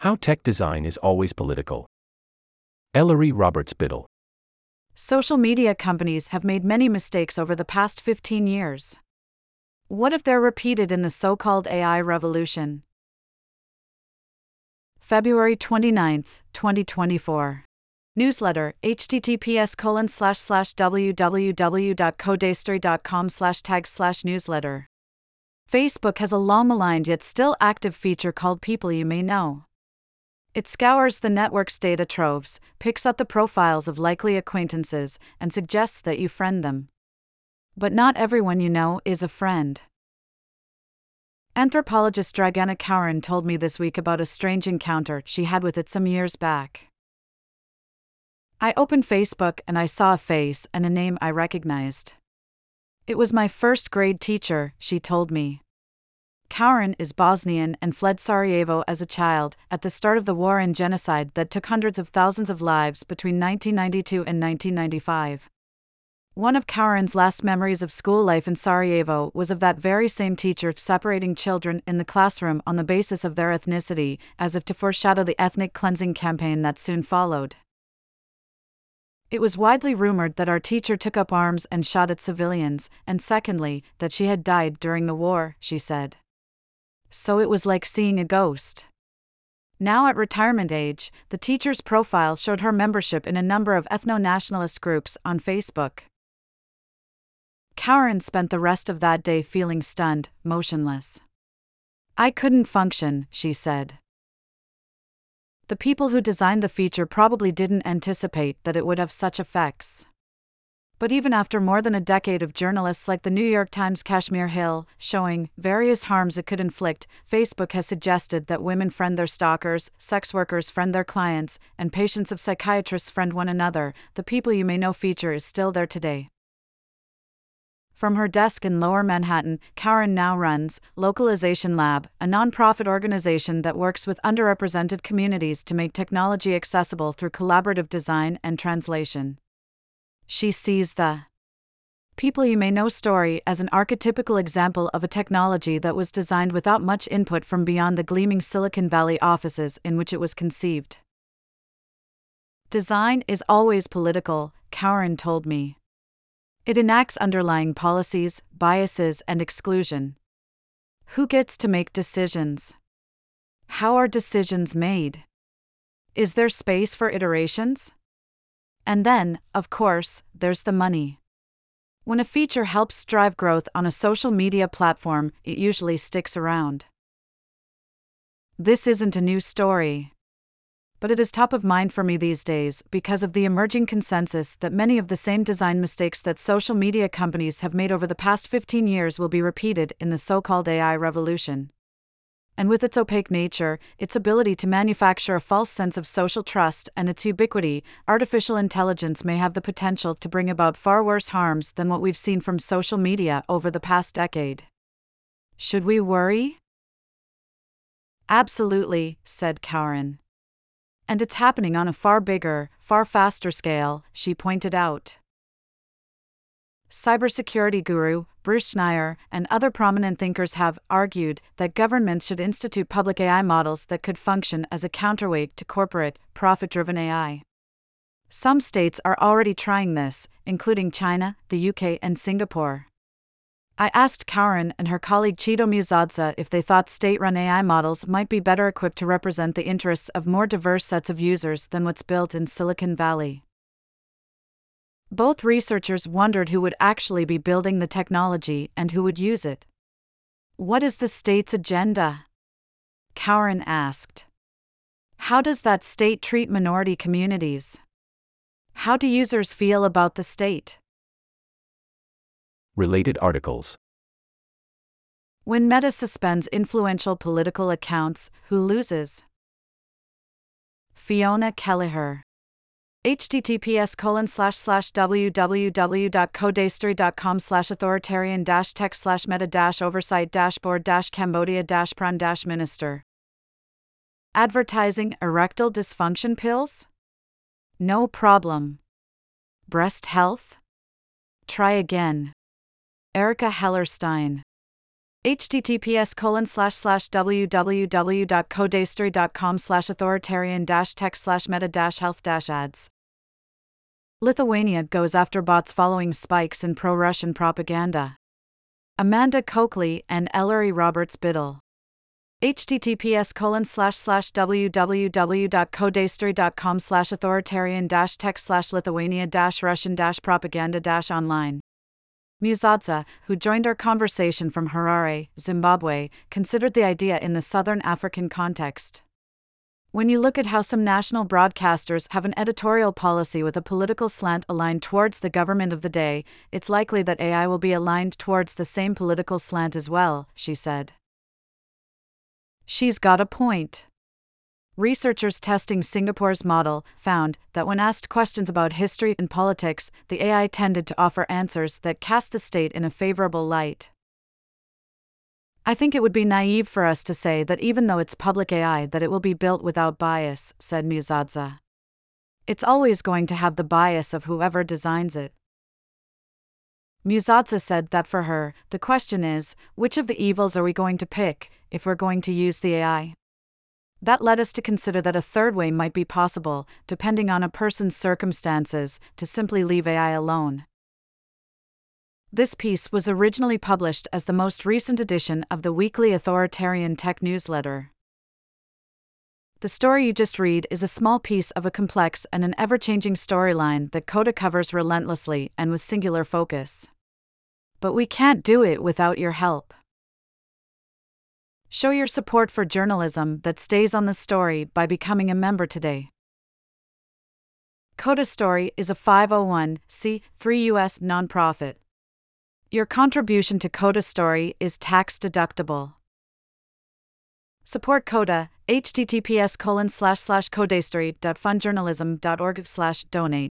How tech design is always political. Ellery Roberts Biddle. Social media companies have made many mistakes over the past 15 years. What if they're repeated in the so called AI revolution? February 29, 2024. Newsletter https colon slash slash slash tag newsletter. Facebook has a long maligned yet still active feature called People You May Know. It scours the network's data troves, picks out the profiles of likely acquaintances, and suggests that you friend them. But not everyone you know is a friend. Anthropologist Dragana Kaurin told me this week about a strange encounter she had with it some years back. I opened Facebook and I saw a face and a name I recognized. It was my first grade teacher, she told me. Kaurin is Bosnian and fled Sarajevo as a child at the start of the war and genocide that took hundreds of thousands of lives between 1992 and 1995. One of Kaurin's last memories of school life in Sarajevo was of that very same teacher separating children in the classroom on the basis of their ethnicity, as if to foreshadow the ethnic cleansing campaign that soon followed. It was widely rumored that our teacher took up arms and shot at civilians, and secondly, that she had died during the war, she said. So it was like seeing a ghost. Now at retirement age, the teacher's profile showed her membership in a number of ethno nationalist groups on Facebook. Kaurin spent the rest of that day feeling stunned, motionless. I couldn't function, she said. The people who designed the feature probably didn't anticipate that it would have such effects. But even after more than a decade of journalists like the New York Times' Kashmir Hill showing various harms it could inflict, Facebook has suggested that women friend their stalkers, sex workers friend their clients, and patients of psychiatrists friend one another. The People You May Know feature is still there today. From her desk in Lower Manhattan, Kaurin now runs Localization Lab, a nonprofit organization that works with underrepresented communities to make technology accessible through collaborative design and translation. She sees the People You May Know story as an archetypical example of a technology that was designed without much input from beyond the gleaming Silicon Valley offices in which it was conceived. Design is always political, Kaurin told me. It enacts underlying policies, biases, and exclusion. Who gets to make decisions? How are decisions made? Is there space for iterations? And then, of course, there's the money. When a feature helps drive growth on a social media platform, it usually sticks around. This isn't a new story but it is top of mind for me these days because of the emerging consensus that many of the same design mistakes that social media companies have made over the past 15 years will be repeated in the so called AI revolution. And with its opaque nature, its ability to manufacture a false sense of social trust, and its ubiquity, artificial intelligence may have the potential to bring about far worse harms than what we've seen from social media over the past decade. Should we worry? Absolutely, said Kaurin. And it's happening on a far bigger, far faster scale, she pointed out. Cybersecurity guru Bruce Schneier and other prominent thinkers have argued that governments should institute public AI models that could function as a counterweight to corporate, profit driven AI. Some states are already trying this, including China, the UK, and Singapore. I asked Kaurin and her colleague Chito Muzadza if they thought state run AI models might be better equipped to represent the interests of more diverse sets of users than what's built in Silicon Valley. Both researchers wondered who would actually be building the technology and who would use it. What is the state's agenda? Kaurin asked. How does that state treat minority communities? How do users feel about the state? Related articles. When Meta suspends influential political accounts, who loses? Fiona Kelleher. Https colon slash slash www.codastory.com slash authoritarian dash tech slash meta dash oversight dashboard dash cambodia dash pran dash minister advertising erectile dysfunction pills no problem breast health try again Erica Hellerstein https colon slash slash www.codastory.com slash authoritarian dash tech slash meta dash health dash ads. Lithuania goes after bots following spikes in pro Russian propaganda. Amanda Coakley and Ellery Roberts Biddle. https colon slash slash www.codastory.com slash authoritarian dash tech slash Lithuania dash Russian dash propaganda dash online. Muzadza, who joined our conversation from Harare, Zimbabwe, considered the idea in the Southern African context. When you look at how some national broadcasters have an editorial policy with a political slant aligned towards the government of the day, it's likely that AI will be aligned towards the same political slant as well, she said. She's got a point. Researchers testing Singapore's model found that when asked questions about history and politics, the AI tended to offer answers that cast the state in a favorable light. I think it would be naive for us to say that even though it's public AI that it will be built without bias, said Muzadza. It's always going to have the bias of whoever designs it. Muzadza said that for her, the question is, which of the evils are we going to pick, if we're going to use the AI? That led us to consider that a third way might be possible, depending on a person's circumstances, to simply leave AI alone. This piece was originally published as the most recent edition of the weekly authoritarian tech newsletter. The story you just read is a small piece of a complex and an ever changing storyline that Coda covers relentlessly and with singular focus. But we can't do it without your help. Show your support for journalism that stays on the story by becoming a member today. Coda Story is a 501c3 U.S. nonprofit. Your contribution to Coda Story is tax deductible. Support Coda, https colon slash slash codastory.fundjournalism.org slash donate.